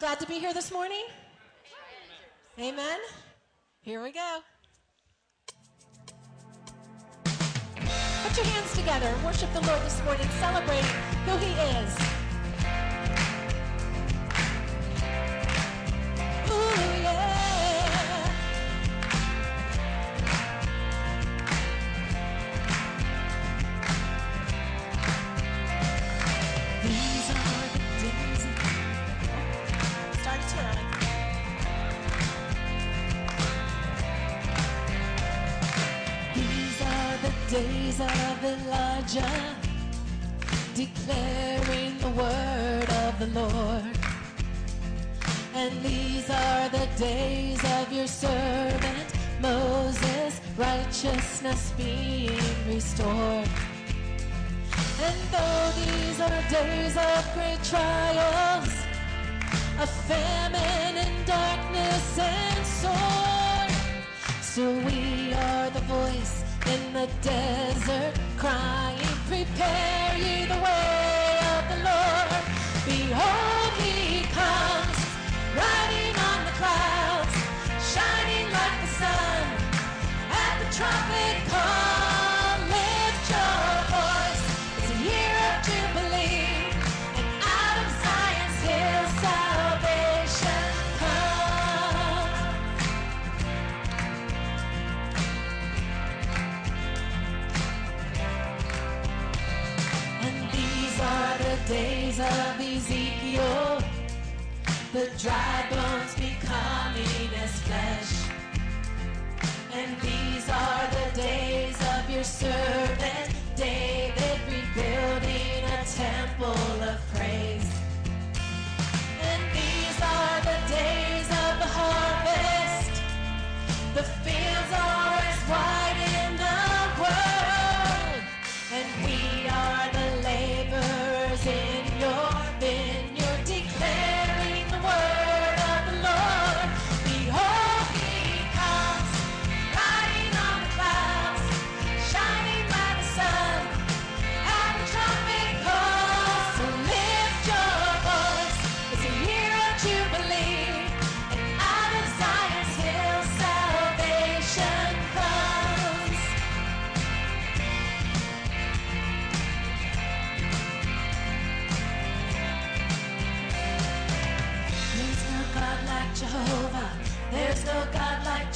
Glad to be here this morning? Amen. Here we go. Put your hands together and worship the Lord this morning, celebrating who He is. the day. The days of Ezekiel, the dry bones becoming as flesh. And these are the days of your servant David, rebuilding a temple of praise. And these are the days of the harvest. The fields are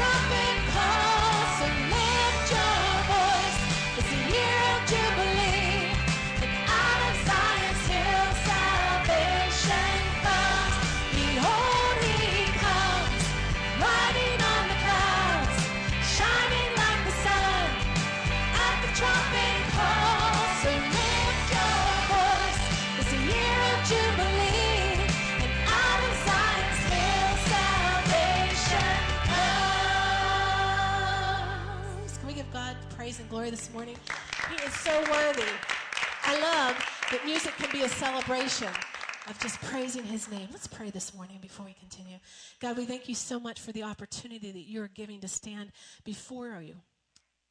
shopping. This morning? He is so worthy. I love that music can be a celebration of just praising his name. Let's pray this morning before we continue. God, we thank you so much for the opportunity that you're giving to stand before you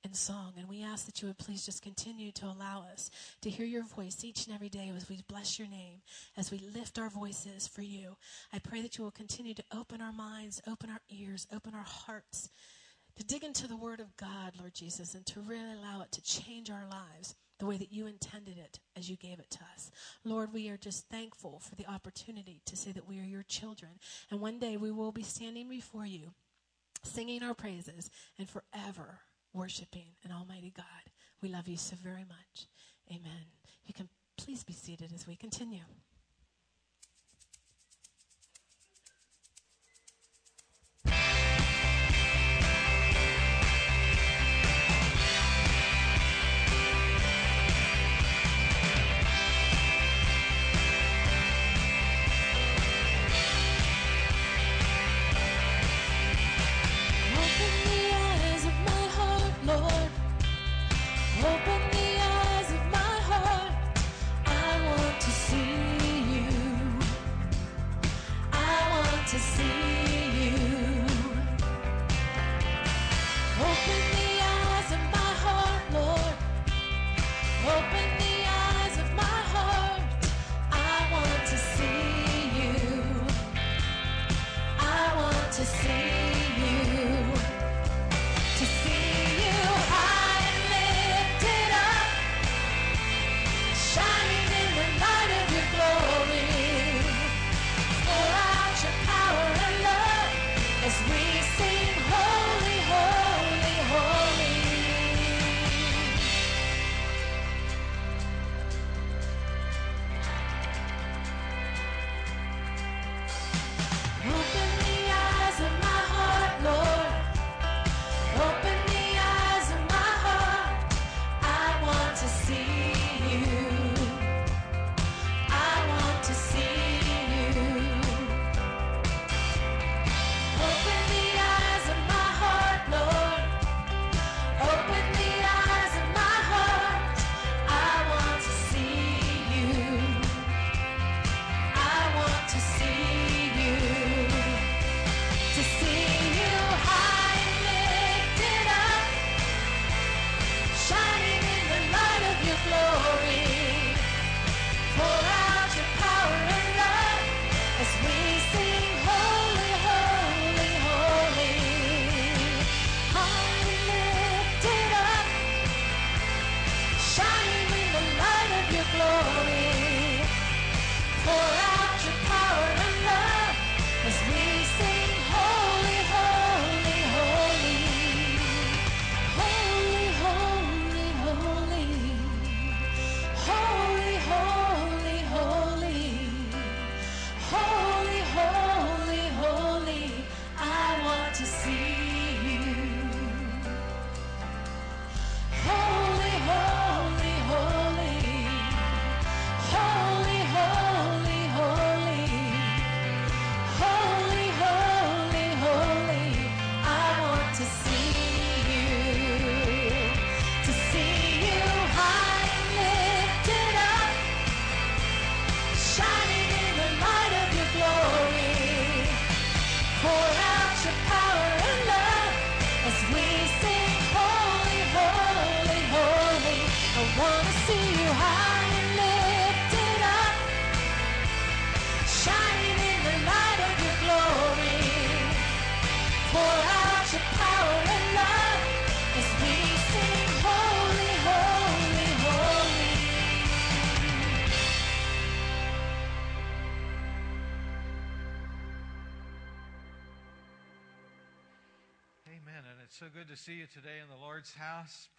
in song. And we ask that you would please just continue to allow us to hear your voice each and every day as we bless your name, as we lift our voices for you. I pray that you will continue to open our minds, open our ears, open our hearts, to dig into the Word of God, Lord Jesus, and to really allow it to change our lives the way that you intended it as you gave it to us. Lord, we are just thankful for the opportunity to say that we are your children. And one day we will be standing before you, singing our praises, and forever worshiping an Almighty God. We love you so very much. Amen. You can please be seated as we continue.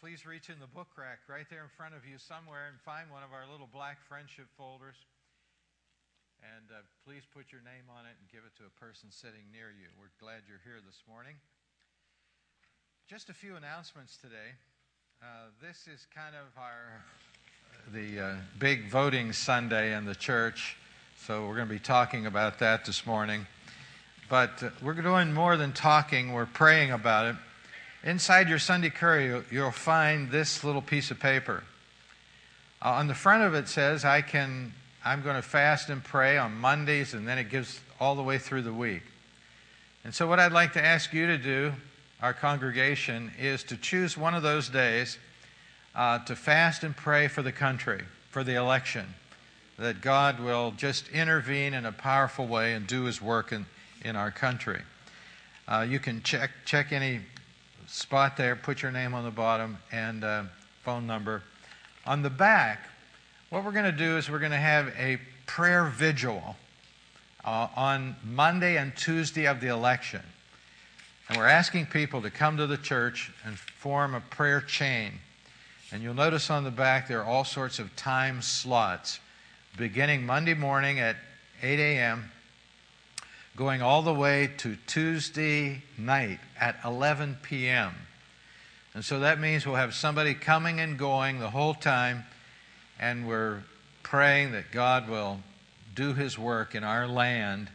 Please reach in the book rack right there in front of you somewhere and find one of our little black friendship folders. And uh, please put your name on it and give it to a person sitting near you. We're glad you're here this morning. Just a few announcements today. Uh, this is kind of our the uh, big voting Sunday in the church, so we're going to be talking about that this morning. But uh, we're doing more than talking; we're praying about it. Inside your Sunday Courier, you'll find this little piece of paper. Uh, on the front of it says, I can, I'm going to fast and pray on Mondays, and then it gives all the way through the week. And so, what I'd like to ask you to do, our congregation, is to choose one of those days uh, to fast and pray for the country, for the election, that God will just intervene in a powerful way and do his work in, in our country. Uh, you can check, check any spot there, put your name on the bottom and uh, phone number. On the back, what we're going to do is we're going to have a prayer vigil uh, on Monday and Tuesday of the election. And we're asking people to come to the church and form a prayer chain. And you'll notice on the back there are all sorts of time slots, beginning Monday morning at 8 a.m going all the way to Tuesday night at 11 p.m. And so that means we'll have somebody coming and going the whole time, and we're praying that God will do his work in our land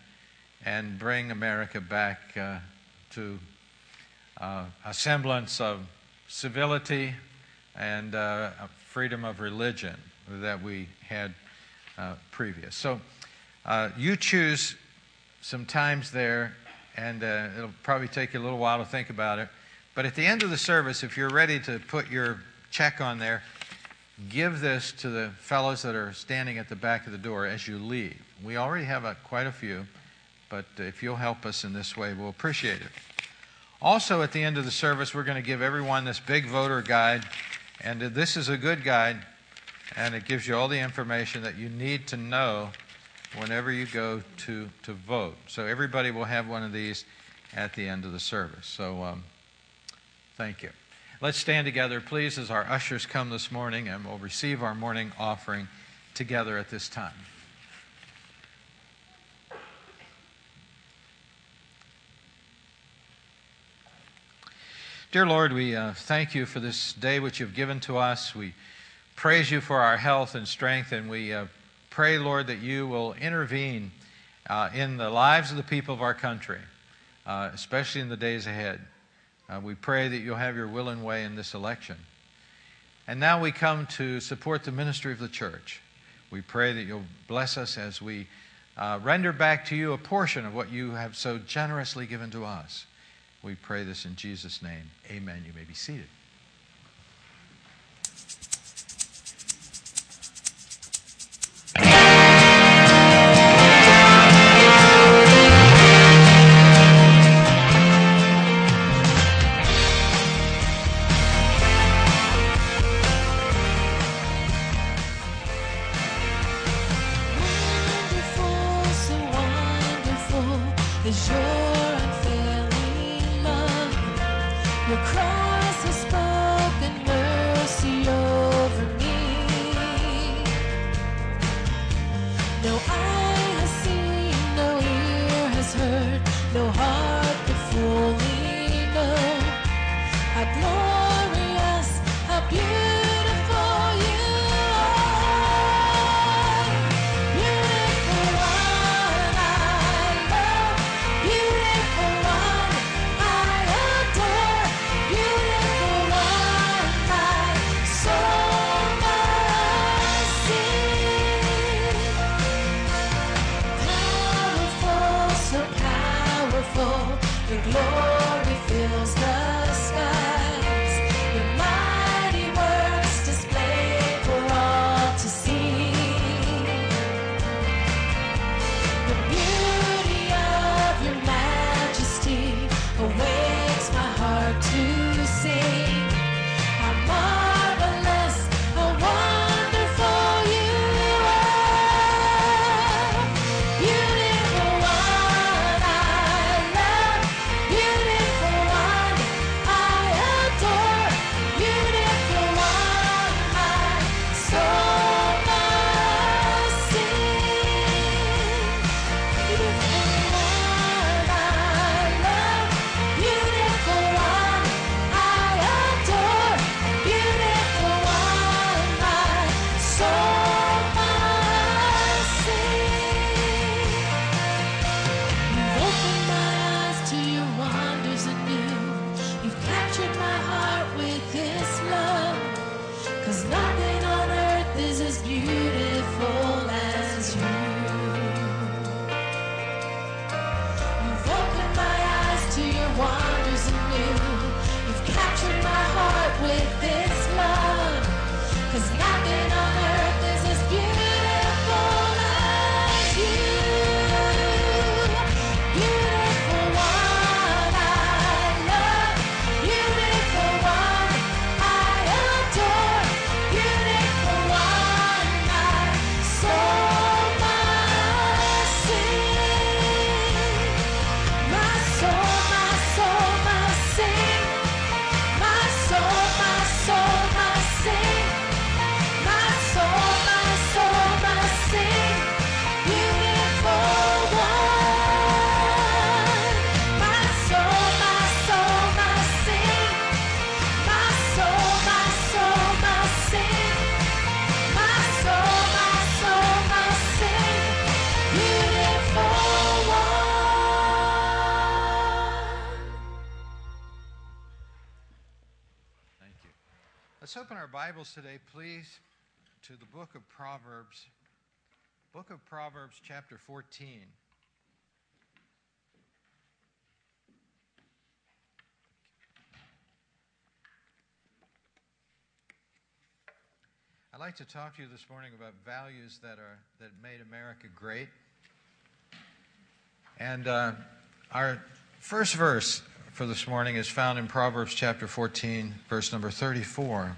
and bring America back uh, to uh, a semblance of civility and uh, freedom of religion that we had uh, previous. So uh, you choose some times there, and uh, it'll probably take you a little while to think about it. But at the end of the service, if you're ready to put your check on there, give this to the fellows that are standing at the back of the door as you leave. We already have a, quite a few, but if you'll help us in this way, we'll appreciate it. Also, at the end of the service, we're going to give everyone this big voter guide, and this is a good guide, and it gives you all the information that you need to know whenever you go to, to vote. So everybody will have one of these at the end of the service. So um, thank you. Let's stand together, please, as our ushers come this morning, and we'll receive our morning offering together at this time. Dear Lord, we uh, thank you for this day which you've given to us. We praise you for our health and strength, and we uh, pray, Lord, that you will intervene uh, in the lives of the people of our country, uh, especially in the days ahead. Uh, we pray that you'll have your will and way in this election. And now we come to support the ministry of the church. We pray that you'll bless us as we uh, render back to you a portion of what you have so generously given to us. We pray this in Jesus' name. Amen. You may be seated. Bibles today, please, to the book of Proverbs. Book of Proverbs, chapter 14. I'd like to talk to you this morning about values that are that made America great. And uh, our first verse for this morning is found in Proverbs chapter 14, verse number 34.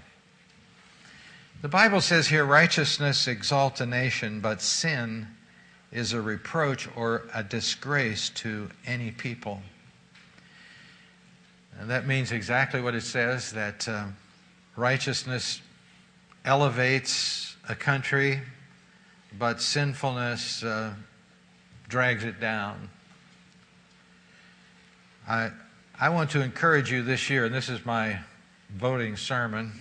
The Bible says here, righteousness exalts a nation, but sin is a reproach or a disgrace to any people. And that means exactly what it says that uh, righteousness elevates a country, but sinfulness uh, drags it down. I, I want to encourage you this year, and this is my voting sermon,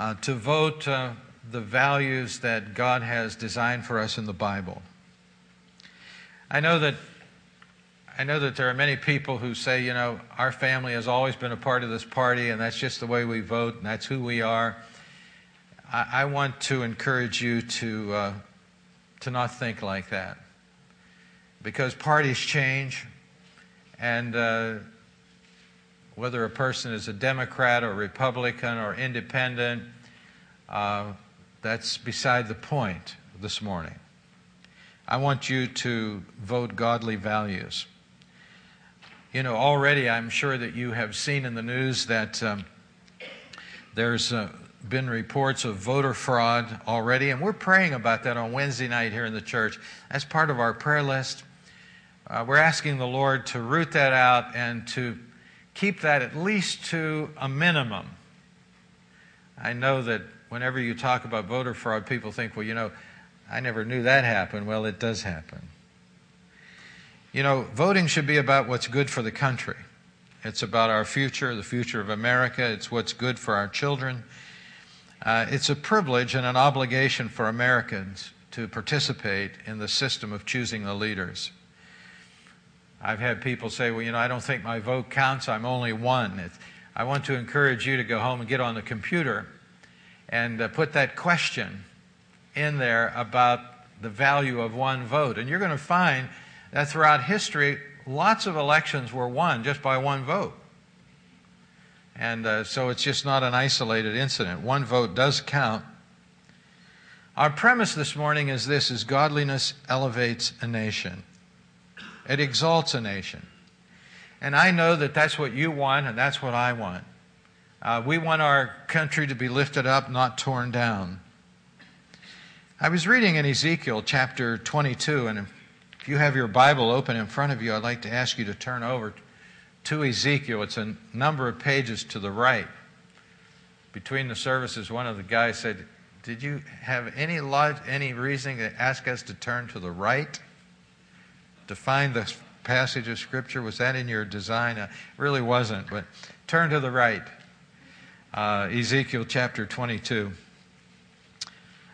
uh, to vote uh, the values that God has designed for us in the Bible. I know that I know that there are many people who say, you know, our family has always been a part of this party, and that's just the way we vote, and that's who we are. I, I want to encourage you to, uh, to not think like that. Because parties change, and uh, whether a person is a Democrat or Republican or independent, uh, that's beside the point this morning. I want you to vote godly values. You know, already I'm sure that you have seen in the news that um, there's uh, been reports of voter fraud already, and we're praying about that on Wednesday night here in the church. That's part of our prayer list. Uh, we're asking the Lord to root that out and to keep that at least to a minimum. I know that whenever you talk about voter fraud, people think, well, you know, I never knew that happened. Well, it does happen. You know, voting should be about what's good for the country. It's about our future, the future of America. It's what's good for our children. Uh, it's a privilege and an obligation for Americans to participate in the system of choosing the leaders. I've had people say, well, you know, I don't think my vote counts. I'm only one. I want to encourage you to go home and get on the computer and uh, put that question in there about the value of one vote. And you're going to find that throughout history, lots of elections were won just by one vote. And uh, so it's just not an isolated incident. One vote does count. Our premise this morning is this is godliness elevates a nation. It exalts a nation. And I know that that's what you want, and that's what I want. Uh, we want our country to be lifted up, not torn down. I was reading in Ezekiel chapter 22, and if you have your Bible open in front of you, I'd like to ask you to turn over to Ezekiel. It's a number of pages to the right. Between the services, one of the guys said, Did you have any, any reason to ask us to turn to the right? To find the passage of Scripture? Was that in your design? Uh, really wasn't, but turn to the right. Uh, Ezekiel chapter 22,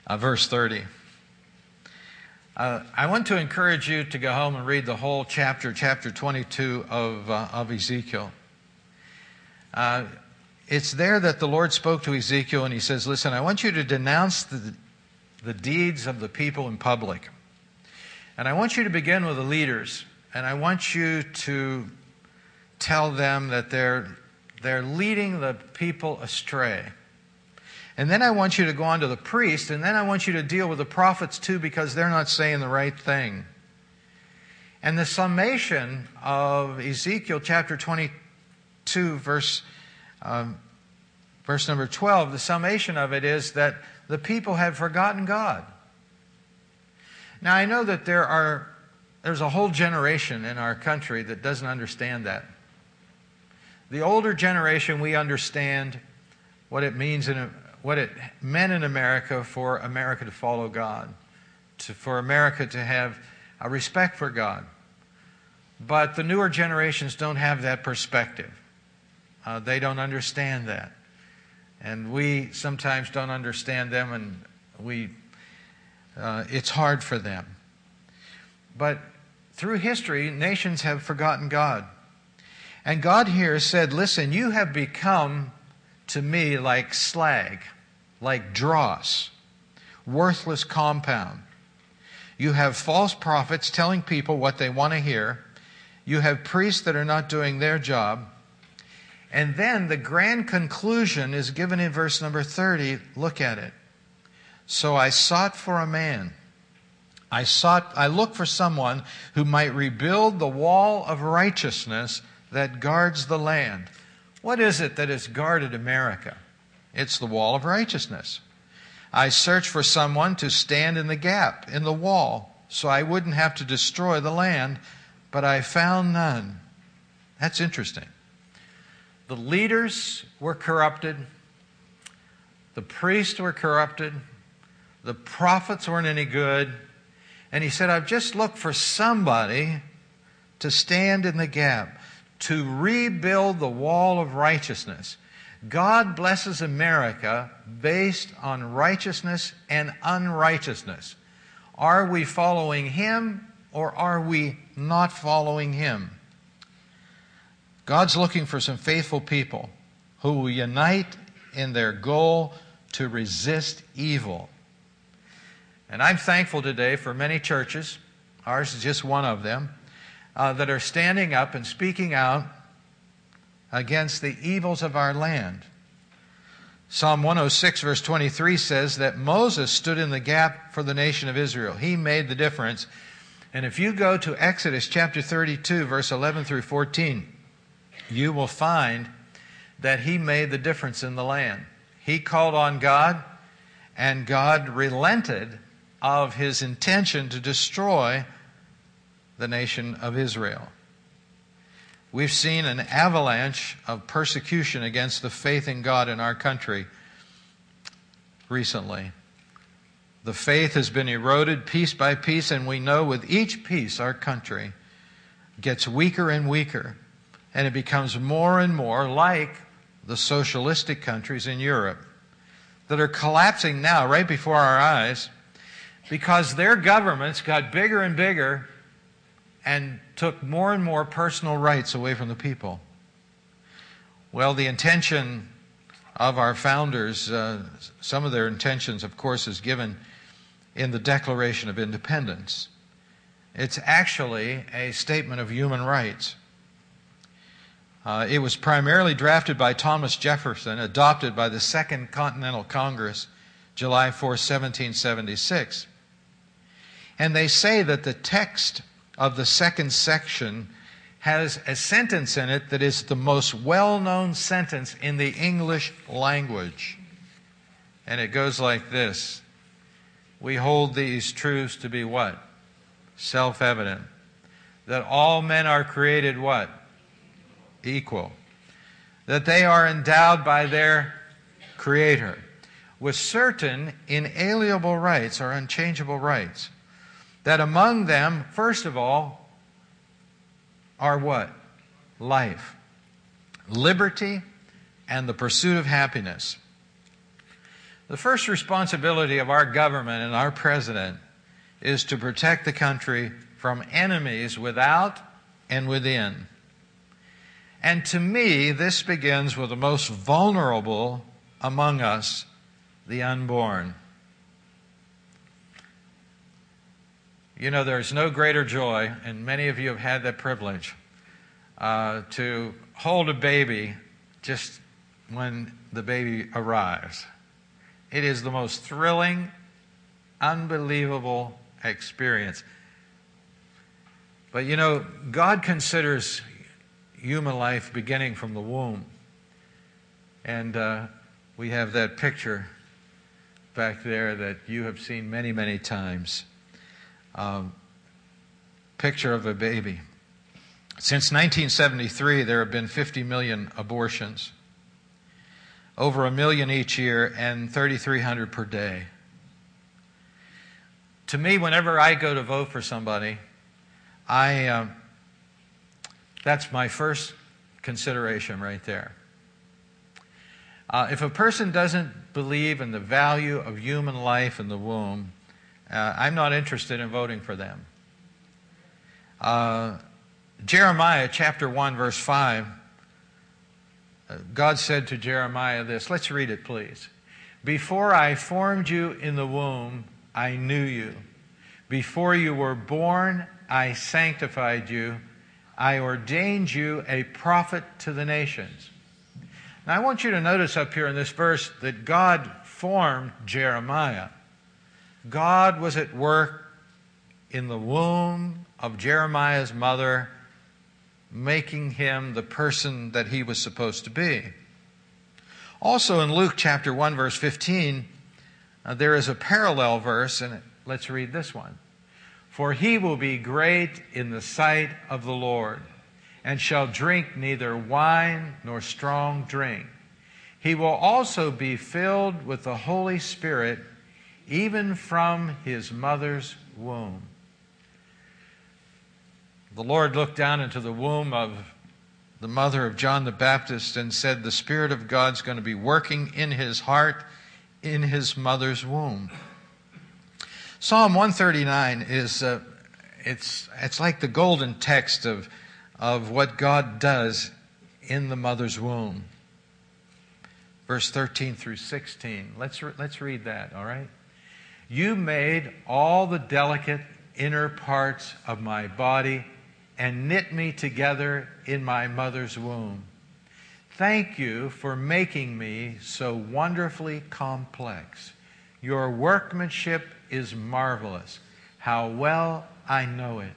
uh, verse 30. Uh, I want to encourage you to go home and read the whole chapter, chapter 22 of, uh, of Ezekiel. Uh, it's there that the Lord spoke to Ezekiel and he says, Listen, I want you to denounce the, the deeds of the people in public. And I want you to begin with the leaders, and I want you to tell them that they're, they're leading the people astray. And then I want you to go on to the priest, and then I want you to deal with the prophets too because they're not saying the right thing. And the summation of Ezekiel chapter 22, verse, um, verse number 12, the summation of it is that the people have forgotten God. Now, I know that there are, there's a whole generation in our country that doesn't understand that. The older generation, we understand what it means in what it meant in America for America to follow God, to, for America to have a respect for God. But the newer generations don't have that perspective. Uh, they don't understand that. And we sometimes don't understand them, and we uh, it's hard for them. But through history, nations have forgotten God. And God here said, Listen, you have become to me like slag, like dross, worthless compound. You have false prophets telling people what they want to hear. You have priests that are not doing their job. And then the grand conclusion is given in verse number 30. Look at it. So I sought for a man. I sought, I looked for someone who might rebuild the wall of righteousness that guards the land. What is it that has guarded America? It's the wall of righteousness. I searched for someone to stand in the gap, in the wall, so I wouldn't have to destroy the land, but I found none. That's interesting. The leaders were corrupted, the priests were corrupted, the prophets weren't any good. And he said, I've just looked for somebody to stand in the gap, to rebuild the wall of righteousness. God blesses America based on righteousness and unrighteousness. Are we following Him or are we not following Him? God's looking for some faithful people who will unite in their goal to resist evil. And I'm thankful today for many churches, ours is just one of them, uh, that are standing up and speaking out against the evils of our land. Psalm 106, verse 23 says that Moses stood in the gap for the nation of Israel. He made the difference. And if you go to Exodus chapter 32, verse 11 through 14, you will find that he made the difference in the land. He called on God, and God relented of his intention to destroy the nation of Israel. We've seen an avalanche of persecution against the faith in God in our country recently. The faith has been eroded piece by piece, and we know with each piece our country gets weaker and weaker, and it becomes more and more like the socialistic countries in Europe that are collapsing now right before our eyes because their governments got bigger and bigger and took more and more personal rights away from the people. Well, the intention of our founders, uh, some of their intentions, of course, is given in the Declaration of Independence. It's actually a statement of human rights. Uh, it was primarily drafted by Thomas Jefferson, adopted by the Second Continental Congress, July 4, 1776. And they say that the text of the second section has a sentence in it that is the most well known sentence in the English language. And it goes like this We hold these truths to be what? Self evident. That all men are created what? Equal. That they are endowed by their Creator with certain inalienable rights or unchangeable rights that among them, first of all, are what? Life, liberty, and the pursuit of happiness. The first responsibility of our government and our president is to protect the country from enemies without and within. And to me, this begins with the most vulnerable among us, the unborn. You know, there's no greater joy, and many of you have had that privilege, uh, to hold a baby just when the baby arrives. It is the most thrilling, unbelievable experience. But you know, God considers human life beginning from the womb. And uh, we have that picture back there that you have seen many, many times um, picture of a baby. Since 1973, there have been 50 million abortions, over a million each year, and 3,300 per day. To me, whenever I go to vote for somebody, I uh, that's my first consideration right there. Uh, if a person doesn't believe in the value of human life in the womb, uh, I'm not interested in voting for them. Uh, Jeremiah chapter 1, verse 5 uh, God said to Jeremiah this. Let's read it, please. Before I formed you in the womb, I knew you. Before you were born, I sanctified you. I ordained you a prophet to the nations. Now, I want you to notice up here in this verse that God formed Jeremiah. God was at work in the womb of Jeremiah's mother, making him the person that he was supposed to be. Also in Luke chapter 1, verse 15, uh, there is a parallel verse, and let's read this one. For he will be great in the sight of the Lord, and shall drink neither wine nor strong drink. He will also be filled with the Holy Spirit, even from his mother's womb. The Lord looked down into the womb of the mother of John the Baptist and said, The Spirit of God's going to be working in his heart, in his mother's womb. Psalm 139 is uh, it's it's like the golden text of of what God does in the mother's womb. Verse 13 through 16. Let's re- let's read that, all right? You made all the delicate inner parts of my body and knit me together in my mother's womb. Thank you for making me so wonderfully complex. Your workmanship is marvelous. How well I know it.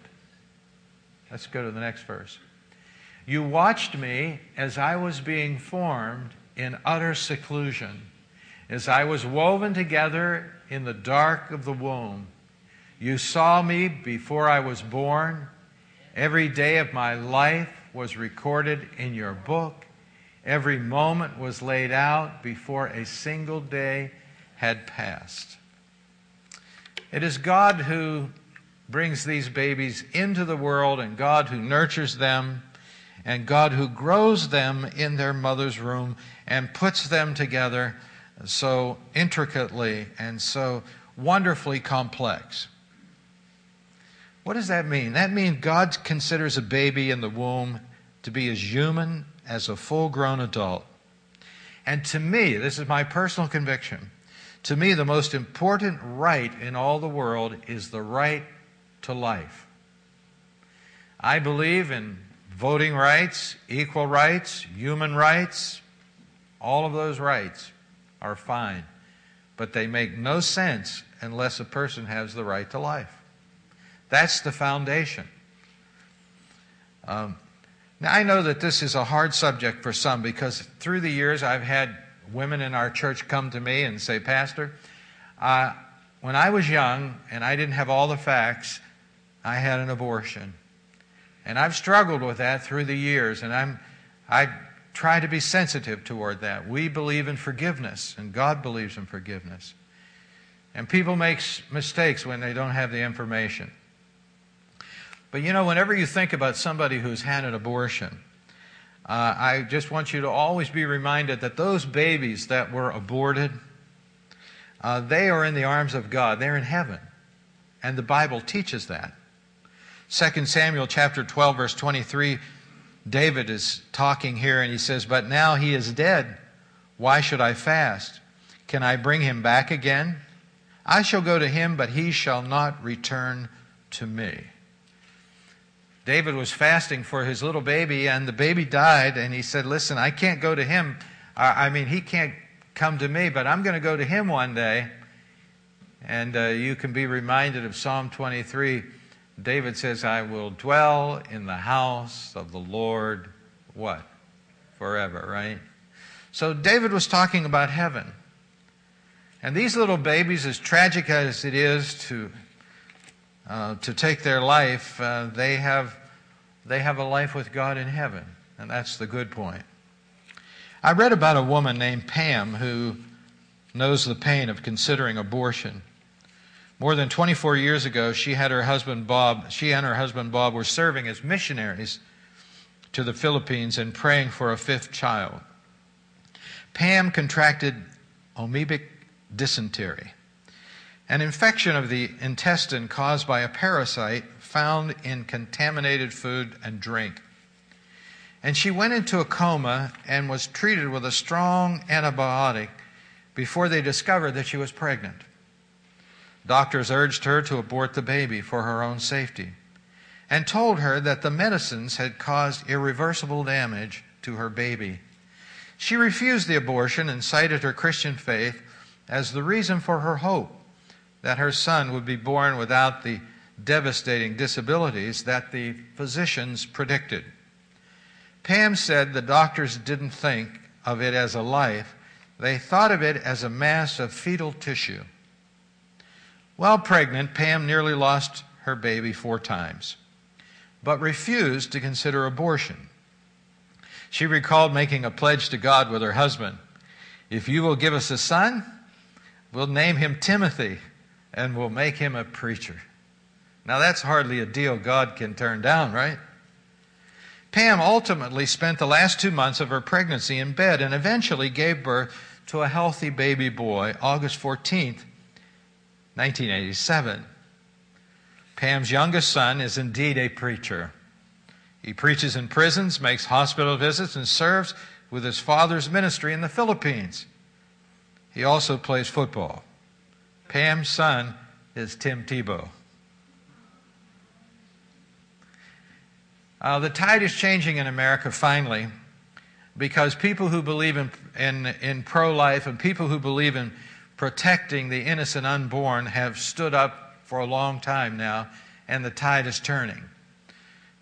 Let's go to the next verse. You watched me as I was being formed in utter seclusion, as I was woven together in the dark of the womb. You saw me before I was born. Every day of my life was recorded in your book. Every moment was laid out before a single day had passed. It is God who brings these babies into the world and God who nurtures them and God who grows them in their mother's room and puts them together so intricately and so wonderfully complex. What does that mean? That means God considers a baby in the womb to be as human as a full grown adult. And to me, this is my personal conviction, to me, the most important right in all the world is the right to life. I believe in voting rights, equal rights, human rights. All of those rights are fine, but they make no sense unless a person has the right to life. That's the foundation. Um, now, I know that this is a hard subject for some because through the years I've had women in our church come to me and say, Pastor, uh, when I was young and I didn't have all the facts, I had an abortion. And I've struggled with that through the years, and I'm, I try to be sensitive toward that. We believe in forgiveness, and God believes in forgiveness. And people make mistakes when they don't have the information. But you know, whenever you think about somebody who's had an abortion, uh, I just want you to always be reminded that those babies that were aborted, uh, they are in the arms of God. They're in heaven. And the Bible teaches that. 2 Samuel chapter 12, verse 23, David is talking here and he says, But now he is dead. Why should I fast? Can I bring him back again? I shall go to him, but he shall not return to me. David was fasting for his little baby, and the baby died, and he said, Listen, I can't go to him. I mean, he can't come to me, but I'm going to go to him one day. And uh, you can be reminded of Psalm 23. David says, I will dwell in the house of the Lord, what? Forever, right? So David was talking about heaven. And these little babies, as tragic as it is to, uh, to take their life, uh, they have they have a life with God in heaven. And that's the good point. I read about a woman named Pam who knows the pain of considering abortion. More than 24 years ago, she had her husband Bob, she and her husband Bob were serving as missionaries to the Philippines and praying for a fifth child. Pam contracted amoebic dysentery, an infection of the intestine caused by a parasite found in contaminated food and drink. And she went into a coma and was treated with a strong antibiotic before they discovered that she was pregnant. Doctors urged her to abort the baby for her own safety and told her that the medicines had caused irreversible damage to her baby. She refused the abortion and cited her Christian faith as the reason for her hope that her son would be born without the devastating disabilities that the physicians predicted. Pam said the doctors didn't think of it as a life, they thought of it as a mass of fetal tissue. While pregnant, Pam nearly lost her baby four times, but refused to consider abortion. She recalled making a pledge to God with her husband If you will give us a son, we'll name him Timothy and we'll make him a preacher. Now, that's hardly a deal God can turn down, right? Pam ultimately spent the last two months of her pregnancy in bed and eventually gave birth to a healthy baby boy August 14th, 1987. Pam's youngest son is indeed a preacher. He preaches in prisons, makes hospital visits, and serves with his father's ministry in the Philippines. He also plays football. Pam's son is Tim Tebow. Uh, the tide is changing in America finally because people who believe in, in, in pro life and people who believe in protecting the innocent unborn have stood up for a long time now, and the tide is turning.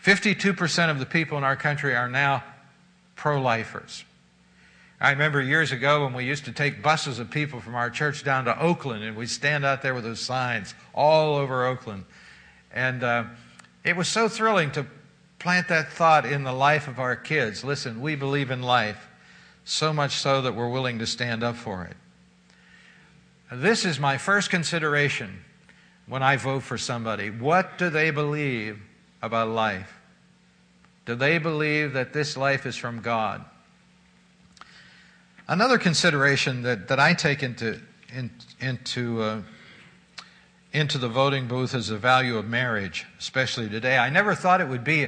52% of the people in our country are now pro lifers. I remember years ago when we used to take buses of people from our church down to Oakland, and we'd stand out there with those signs all over Oakland. And uh, it was so thrilling to plant that thought in the life of our kids. Listen, we believe in life, so much so that we're willing to stand up for it. This is my first consideration when I vote for somebody. What do they believe about life? Do they believe that this life is from God? Another consideration that, that I take into, in, into, uh, into the voting booth is the value of marriage, especially today. I never thought it would be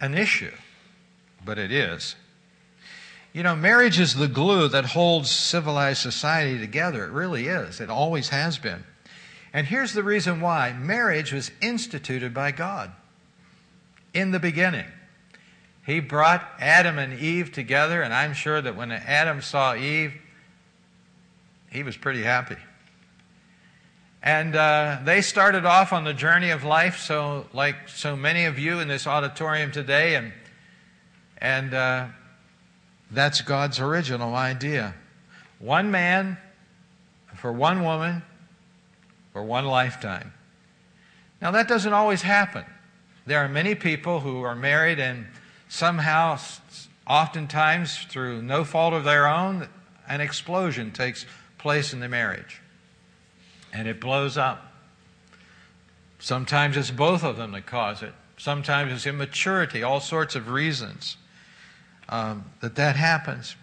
an issue, but it is. You know, marriage is the glue that holds civilized society together. It really is. It always has been. And here's the reason why marriage was instituted by God in the beginning. He brought Adam and Eve together, and I'm sure that when Adam saw Eve, he was pretty happy. And uh, they started off on the journey of life, so like so many of you in this auditorium today, and and uh, that's God's original idea: one man for one woman for one lifetime. Now that doesn't always happen. There are many people who are married and somehow, oftentimes through no fault of their own, an explosion takes place in the marriage and it blows up. Sometimes it's both of them that cause it. Sometimes it's immaturity, all sorts of reasons um, that that happens.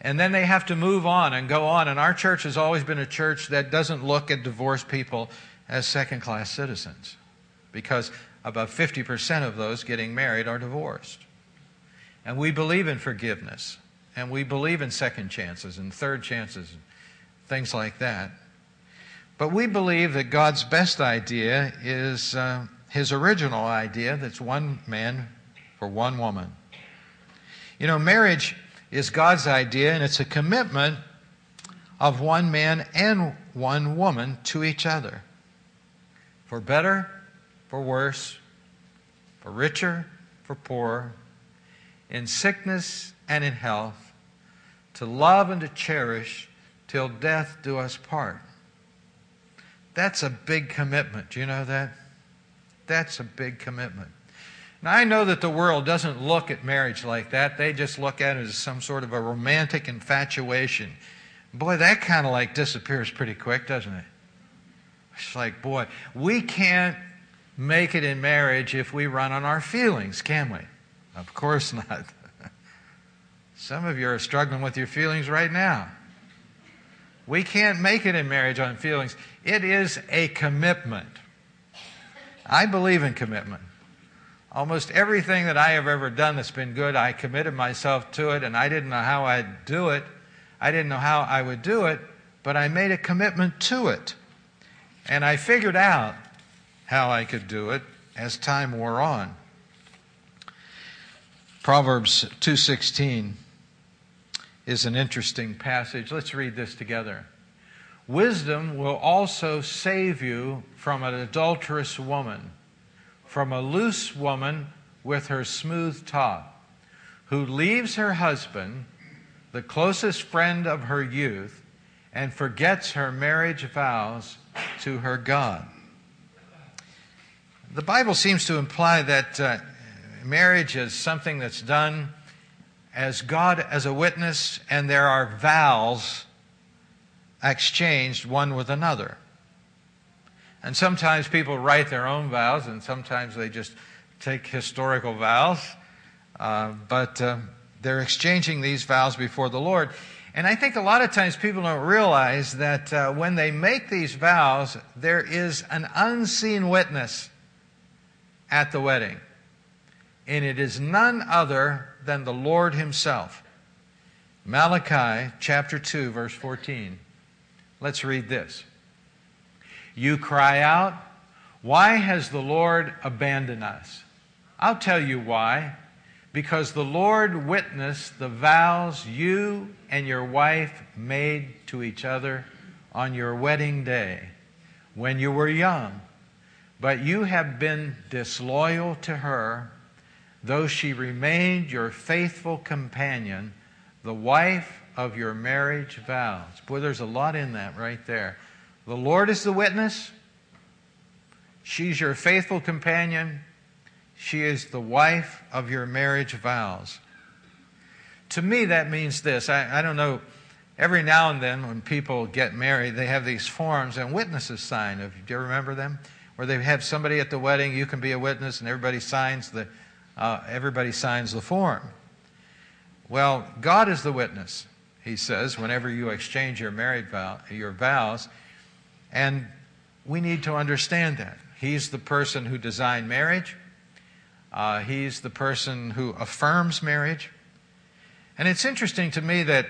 And then they have to move on and go on. And our church has always been a church that doesn't look at divorced people as second class citizens because about 50% of those getting married are divorced. And we believe in forgiveness, and we believe in second chances and third chances, and things like that. But we believe that God's best idea is uh, his original idea that's one man for one woman. You know, marriage is God's idea, and it's a commitment of one man and one woman to each other. For better, for worse, for richer, for poorer, in sickness and in health, to love and to cherish till death do us part. That's a big commitment. Do you know that? That's a big commitment. Now, I know that the world doesn't look at marriage like that. They just look at it as some sort of a romantic infatuation. Boy, that kind of like disappears pretty quick, doesn't it? It's like, boy, we can't make it in marriage if we run on our feelings, can we? Of course not. Some of you are struggling with your feelings right now. We can't make it in marriage on feelings. It is a commitment. I believe in commitment. Almost everything that I have ever done that's been good, I committed myself to it, and I didn't know how I'd do it. I didn't know how I would do it, but I made a commitment to it. And I figured out how I could do it as time wore on. Proverbs 2:16 is an interesting passage. Let's read this together. Wisdom will also save you from an adulterous woman, from a loose woman with her smooth talk, who leaves her husband, the closest friend of her youth, and forgets her marriage vows to her God. The Bible seems to imply that uh, marriage is something that's done as God as a witness, and there are vows exchanged one with another. And sometimes people write their own vows, and sometimes they just take historical vows. Uh, but uh, they're exchanging these vows before the Lord. And I think a lot of times people don't realize that uh, when they make these vows, there is an unseen witness at the wedding. And it is none other than the Lord Himself. Malachi chapter 2, verse 14. Let's read this. You cry out, Why has the Lord abandoned us? I'll tell you why. Because the Lord witnessed the vows you and your wife made to each other on your wedding day when you were young. But you have been disloyal to her, though she remained your faithful companion, the wife of your marriage vows. Boy, there's a lot in that right there. The Lord is the witness. She's your faithful companion. She is the wife of your marriage vows. To me, that means this. I, I don't know. Every now and then, when people get married, they have these forms and witnesses sign. Do you remember them? Where they have somebody at the wedding, you can be a witness, and everybody signs the, uh, everybody signs the form. Well, God is the witness he says, whenever you exchange your married vow, your vows. And we need to understand that. He's the person who designed marriage. Uh, he's the person who affirms marriage. And it's interesting to me that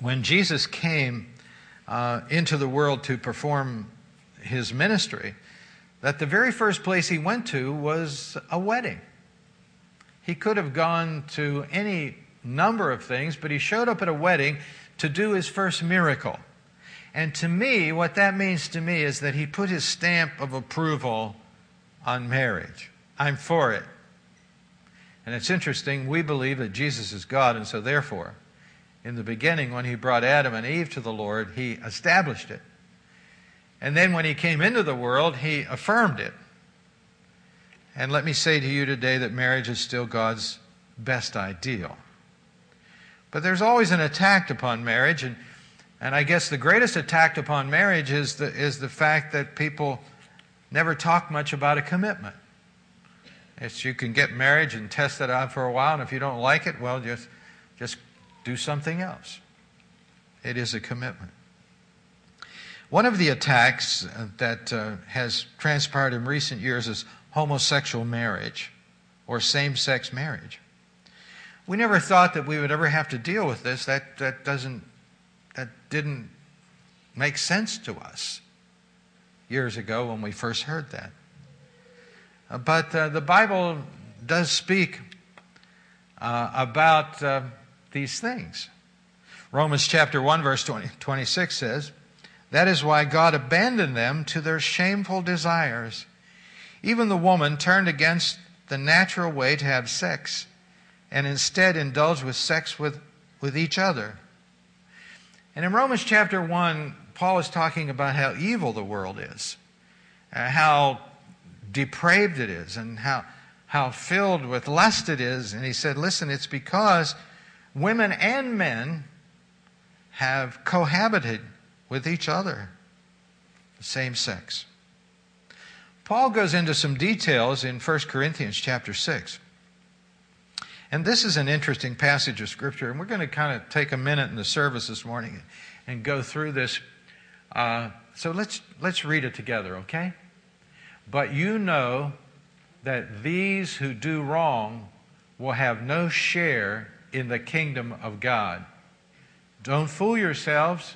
when Jesus came uh, into the world to perform his ministry, that the very first place he went to was a wedding. He could have gone to any number of things, but he showed up at a wedding to do his first miracle. And to me, what that means to me is that he put his stamp of approval on marriage. I'm for it. And it's interesting, we believe that Jesus is God, and so therefore, in the beginning, when he brought Adam and Eve to the Lord, he established it. And then when he came into the world, he affirmed it. And let me say to you today that marriage is still God's best ideal. But there's always an attack upon marriage, and, and I guess the greatest attack upon marriage is the, is the fact that people never talk much about a commitment. It's you can get marriage and test it out for a while, and if you don't like it, well, just, just do something else. It is a commitment. One of the attacks that uh, has transpired in recent years is homosexual marriage or same sex marriage. We never thought that we would ever have to deal with this. That, that doesn't, didn't make sense to us years ago when we first heard that. Uh, but uh, the Bible does speak uh, about uh, these things. Romans chapter 1, verse 20, 26 says, That is why God abandoned them to their shameful desires. Even the woman turned against the natural way to have sex and instead indulged with sex with, with each other. And in Romans chapter 1, Paul is talking about how evil the world is, uh, how depraved it is, and how, how filled with lust it is. And he said, Listen, it's because women and men have cohabited with each other, the same sex. Paul goes into some details in 1 Corinthians chapter 6. And this is an interesting passage of Scripture, and we're going to kind of take a minute in the service this morning and go through this. Uh, so let's, let's read it together, okay? But you know that these who do wrong will have no share in the kingdom of God. Don't fool yourselves.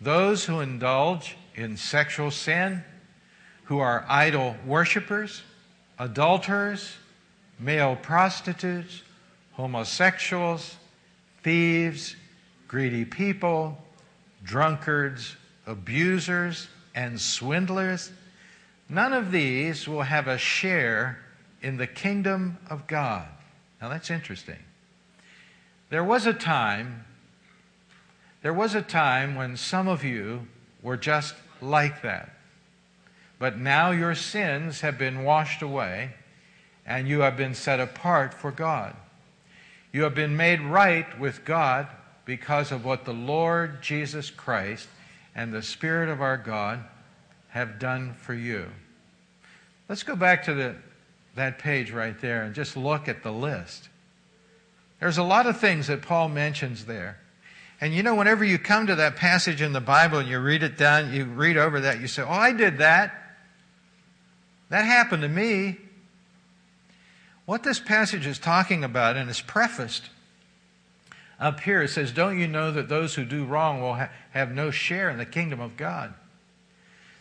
Those who indulge in sexual sin, who are idol worshippers, adulterers, male prostitutes, homosexuals, thieves, greedy people, drunkards, abusers, and swindlers, none of these will have a share in the kingdom of God. Now that's interesting. There was a time, there was a time when some of you were just like that. But now your sins have been washed away and you have been set apart for God. You have been made right with God because of what the Lord Jesus Christ and the Spirit of our God have done for you. Let's go back to the, that page right there and just look at the list. There's a lot of things that Paul mentions there. And you know, whenever you come to that passage in the Bible and you read it down, you read over that, you say, Oh, I did that. That happened to me. What this passage is talking about, and it's prefaced up here, it says, Don't you know that those who do wrong will ha- have no share in the kingdom of God?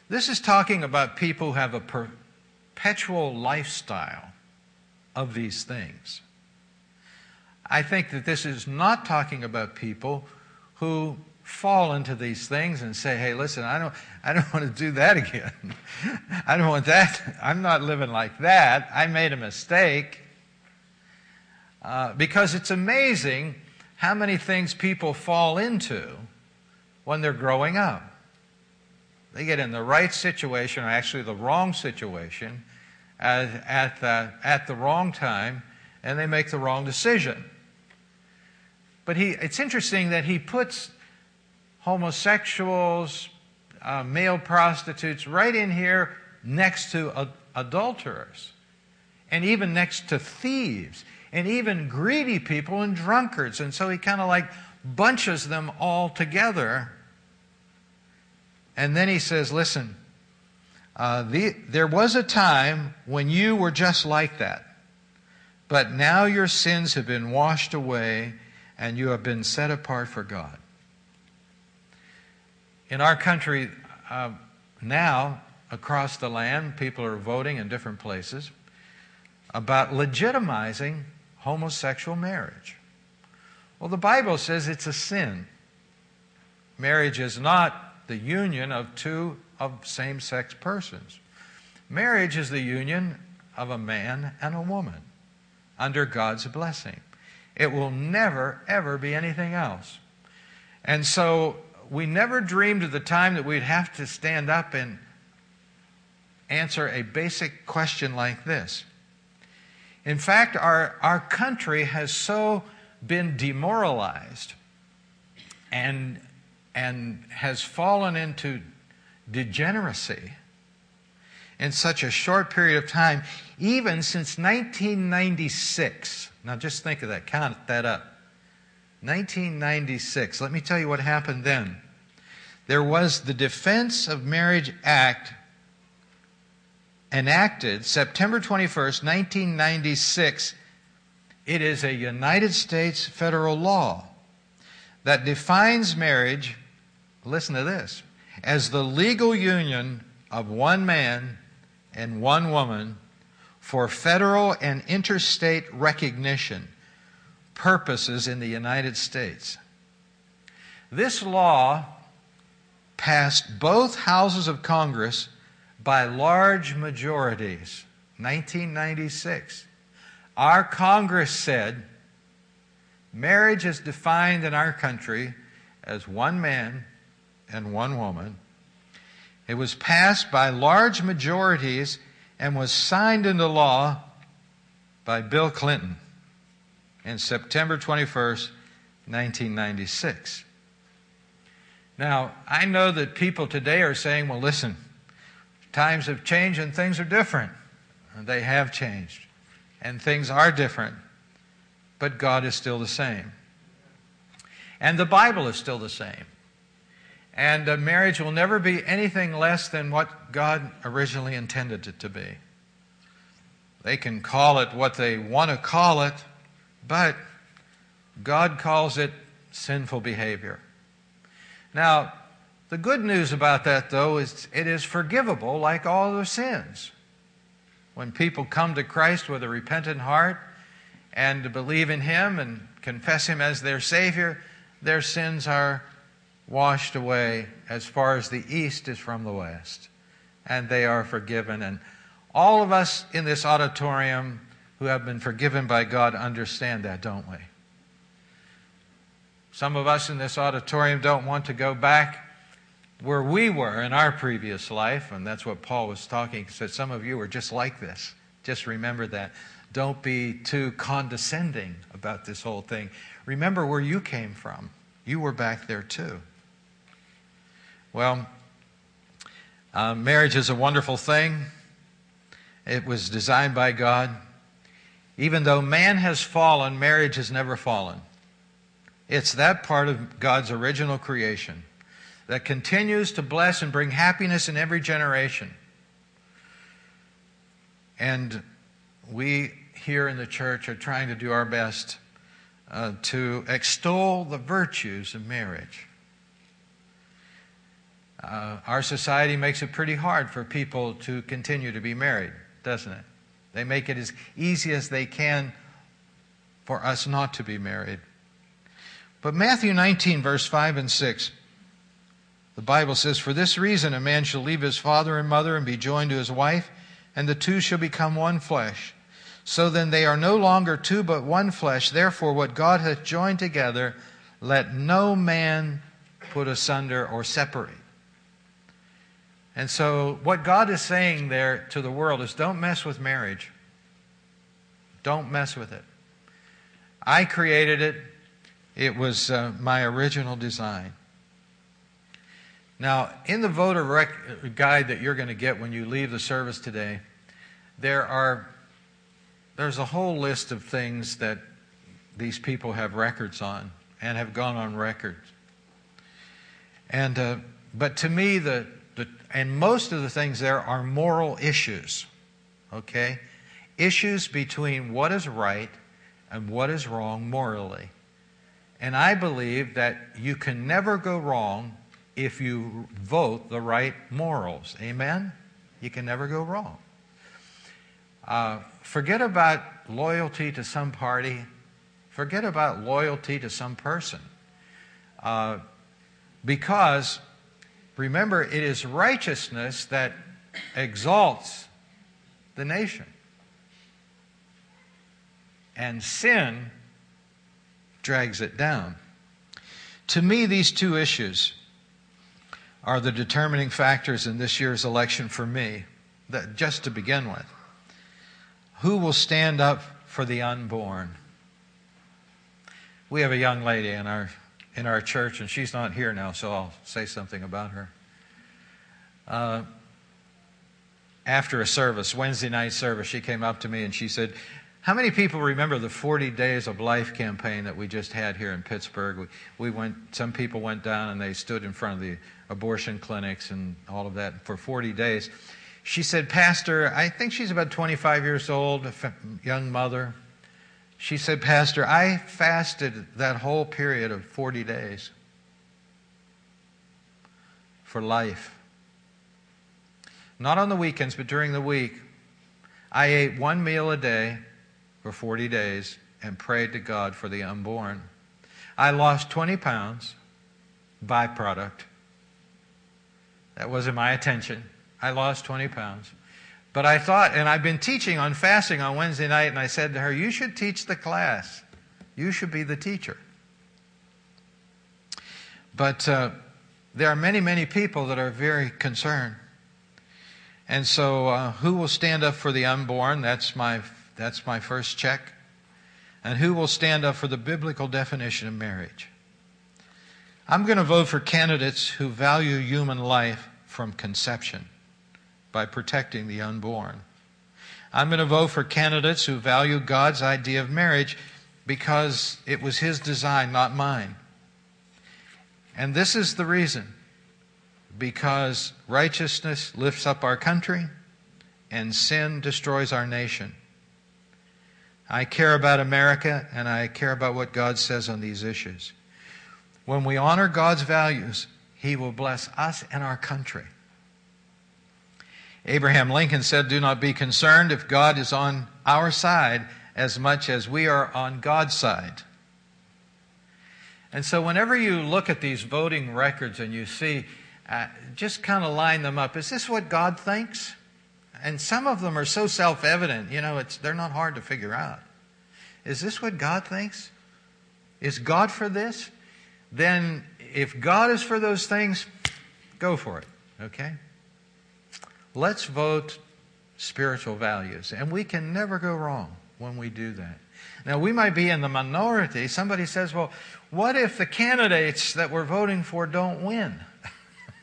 This is talking about people who have a perpetual lifestyle of these things. I think that this is not talking about people who fall into these things and say, hey, listen, I don't, I don't want to do that again. I don't want that. I'm not living like that. I made a mistake. Uh, because it's amazing how many things people fall into when they're growing up. They get in the right situation, or actually the wrong situation, at, at, the, at the wrong time, and they make the wrong decision. But he, it's interesting that he puts homosexuals, uh, male prostitutes right in here next to ad- adulterers, and even next to thieves, and even greedy people and drunkards. And so he kind of like bunches them all together. And then he says, Listen, uh, the, there was a time when you were just like that, but now your sins have been washed away and you have been set apart for God. In our country uh, now, across the land, people are voting in different places about legitimizing homosexual marriage. Well, the Bible says it's a sin. Marriage is not the union of two of same sex persons. Marriage is the union of a man and a woman under God's blessing. It will never, ever be anything else. And so we never dreamed of the time that we'd have to stand up and answer a basic question like this. In fact, our, our country has so been demoralized and, and has fallen into degeneracy in such a short period of time, even since 1996. Now, just think of that, count that up. 1996. Let me tell you what happened then. There was the Defense of Marriage Act enacted September 21st, 1996. It is a United States federal law that defines marriage, listen to this, as the legal union of one man and one woman for federal and interstate recognition purposes in the United States. This law passed both houses of Congress by large majorities. 1996. Our Congress said marriage is defined in our country as one man and one woman. It was passed by large majorities and was signed into law by Bill Clinton in September 21st, 1996. Now, I know that people today are saying, well, listen, times have changed and things are different. They have changed. And things are different. But God is still the same. And the Bible is still the same. And a marriage will never be anything less than what God originally intended it to be. They can call it what they want to call it, but God calls it sinful behavior. Now, the good news about that, though, is it is forgivable like all other sins. When people come to Christ with a repentant heart and believe in Him and confess Him as their Savior, their sins are washed away as far as the east is from the west, and they are forgiven. And all of us in this auditorium who have been forgiven by God understand that, don't we? Some of us in this auditorium don't want to go back where we were in our previous life, and that's what Paul was talking. He said, Some of you are just like this. Just remember that. Don't be too condescending about this whole thing. Remember where you came from. You were back there too. Well, uh, marriage is a wonderful thing. It was designed by God. Even though man has fallen, marriage has never fallen. It's that part of God's original creation that continues to bless and bring happiness in every generation. And we here in the church are trying to do our best uh, to extol the virtues of marriage. Uh, our society makes it pretty hard for people to continue to be married, doesn't it? They make it as easy as they can for us not to be married. But Matthew 19, verse 5 and 6, the Bible says, For this reason a man shall leave his father and mother and be joined to his wife, and the two shall become one flesh. So then they are no longer two but one flesh. Therefore, what God hath joined together, let no man put asunder or separate. And so, what God is saying there to the world is don't mess with marriage. Don't mess with it. I created it, it was uh, my original design. Now, in the voter rec- guide that you're going to get when you leave the service today, there are there's a whole list of things that these people have records on and have gone on record. And uh, but to me, the, and most of the things there are moral issues, okay? Issues between what is right and what is wrong morally. And I believe that you can never go wrong if you vote the right morals. Amen? You can never go wrong. Uh, forget about loyalty to some party. Forget about loyalty to some person. Uh, because Remember, it is righteousness that exalts the nation. And sin drags it down. To me, these two issues are the determining factors in this year's election for me, that just to begin with. Who will stand up for the unborn? We have a young lady in our in our church, and she's not here now, so I'll say something about her. Uh, after a service, Wednesday night service, she came up to me and she said, How many people remember the 40 Days of Life campaign that we just had here in Pittsburgh? We, we went, some people went down and they stood in front of the abortion clinics and all of that for 40 days. She said, Pastor, I think she's about 25 years old, a young mother. She said, Pastor, I fasted that whole period of 40 days for life. Not on the weekends, but during the week. I ate one meal a day for 40 days and prayed to God for the unborn. I lost 20 pounds, byproduct. That wasn't my attention. I lost 20 pounds. But I thought, and I've been teaching on fasting on Wednesday night, and I said to her, You should teach the class. You should be the teacher. But uh, there are many, many people that are very concerned. And so, uh, who will stand up for the unborn? That's my, that's my first check. And who will stand up for the biblical definition of marriage? I'm going to vote for candidates who value human life from conception by protecting the unborn. I'm going to vote for candidates who value God's idea of marriage because it was His design, not mine. And this is the reason because righteousness lifts up our country and sin destroys our nation. I care about America and I care about what God says on these issues. When we honor God's values, He will bless us and our country. Abraham Lincoln said, Do not be concerned if God is on our side as much as we are on God's side. And so, whenever you look at these voting records and you see, uh, just kind of line them up. Is this what God thinks? And some of them are so self evident, you know, they're not hard to figure out. Is this what God thinks? Is God for this? Then, if God is for those things, go for it, okay? Let's vote spiritual values. And we can never go wrong when we do that. Now, we might be in the minority. Somebody says, well, what if the candidates that we're voting for don't win?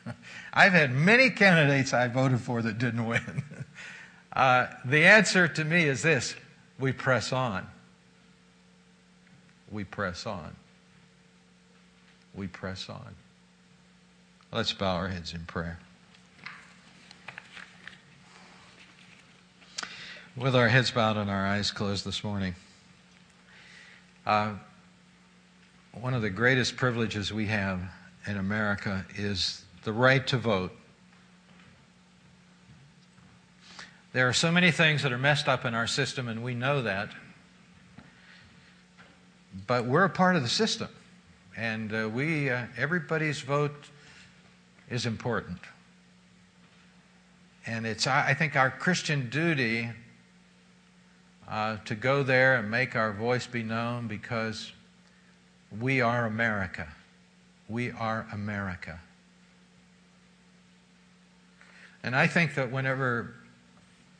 I've had many candidates I voted for that didn't win. Uh, the answer to me is this we press on. We press on. We press on. Let's bow our heads in prayer. With our heads bowed and our eyes closed this morning, uh, one of the greatest privileges we have in America is the right to vote. There are so many things that are messed up in our system, and we know that. But we're a part of the system, and uh, we, uh, everybody's vote is important. And it's, I think, our Christian duty uh, to go there and make our voice be known because we are America. We are America. And I think that whenever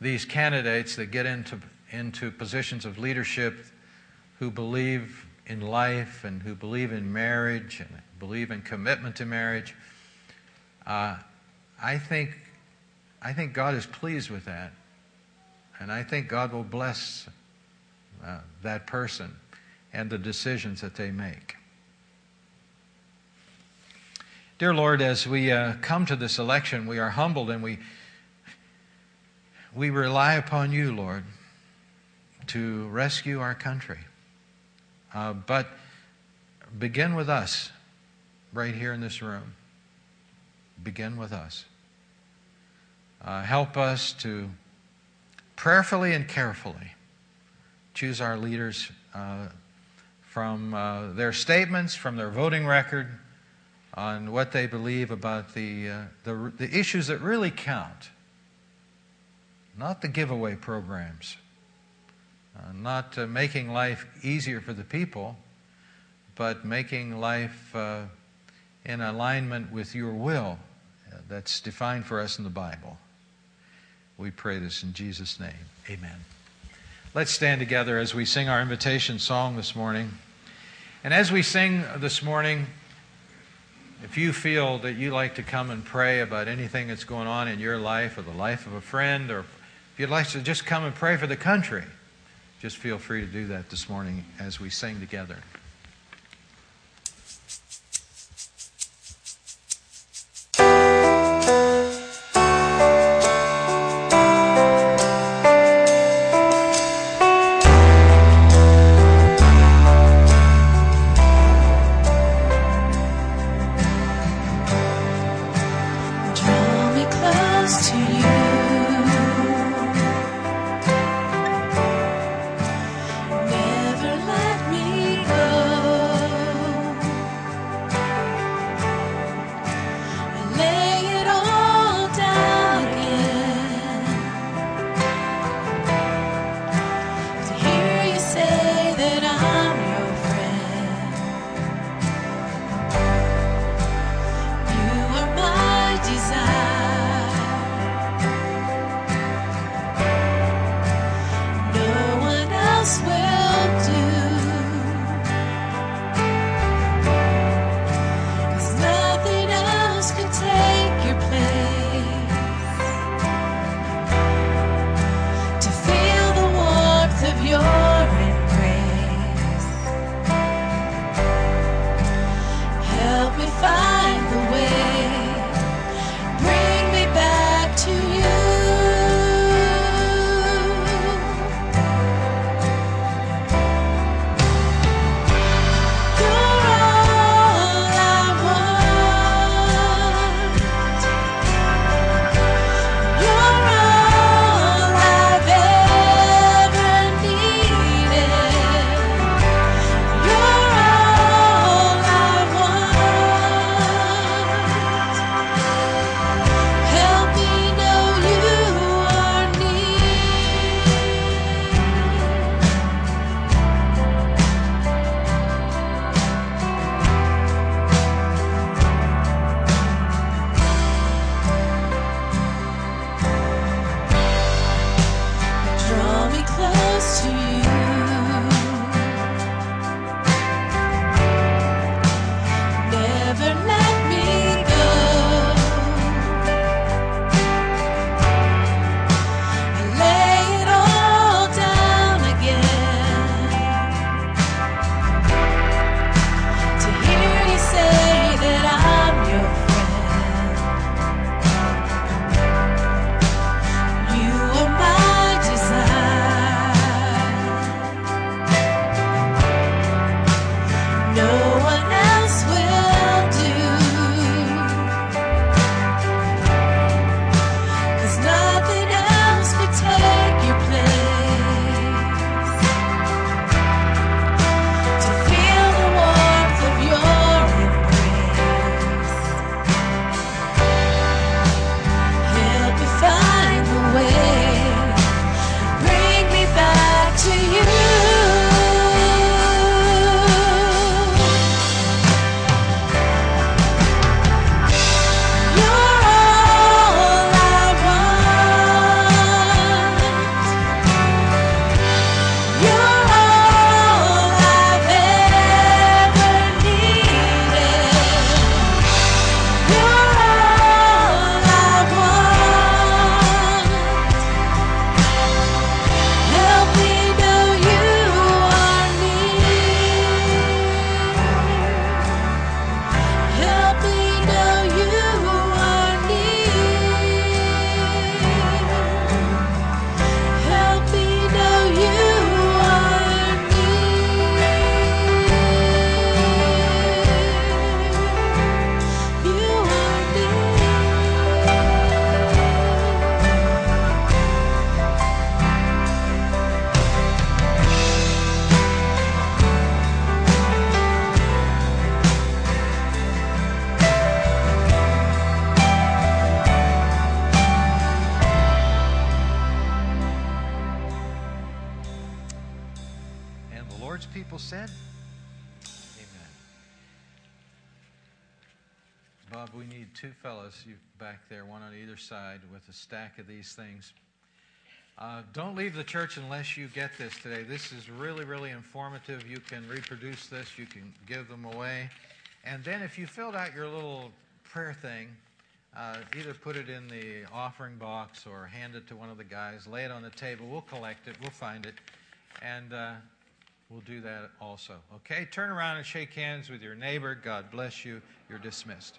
these candidates that get into, into positions of leadership who believe in life and who believe in marriage and believe in commitment to marriage, uh, I, think, I think God is pleased with that. And I think God will bless uh, that person and the decisions that they make. Dear Lord, as we uh, come to this election, we are humbled and we, we rely upon you, Lord, to rescue our country. Uh, but begin with us right here in this room. Begin with us. Uh, help us to prayerfully and carefully choose our leaders uh, from uh, their statements, from their voting record on what they believe about the, uh, the, the, issues that really count, not the giveaway programs, uh, not uh, making life easier for the people, but making life uh, in alignment with your will that's defined for us in the Bible. We pray this in Jesus' name. Amen. Let's stand together as we sing our invitation song this morning. And as we sing this morning, if you feel that you like to come and pray about anything that's going on in your life or the life of a friend, or if you'd like to just come and pray for the country, just feel free to do that this morning as we sing together. Leave the church unless you get this today. This is really, really informative. You can reproduce this, you can give them away. And then if you filled out your little prayer thing, uh, either put it in the offering box or hand it to one of the guys, lay it on the table. We'll collect it, we'll find it, and uh, we'll do that also. Okay? Turn around and shake hands with your neighbor. God bless you. You're dismissed.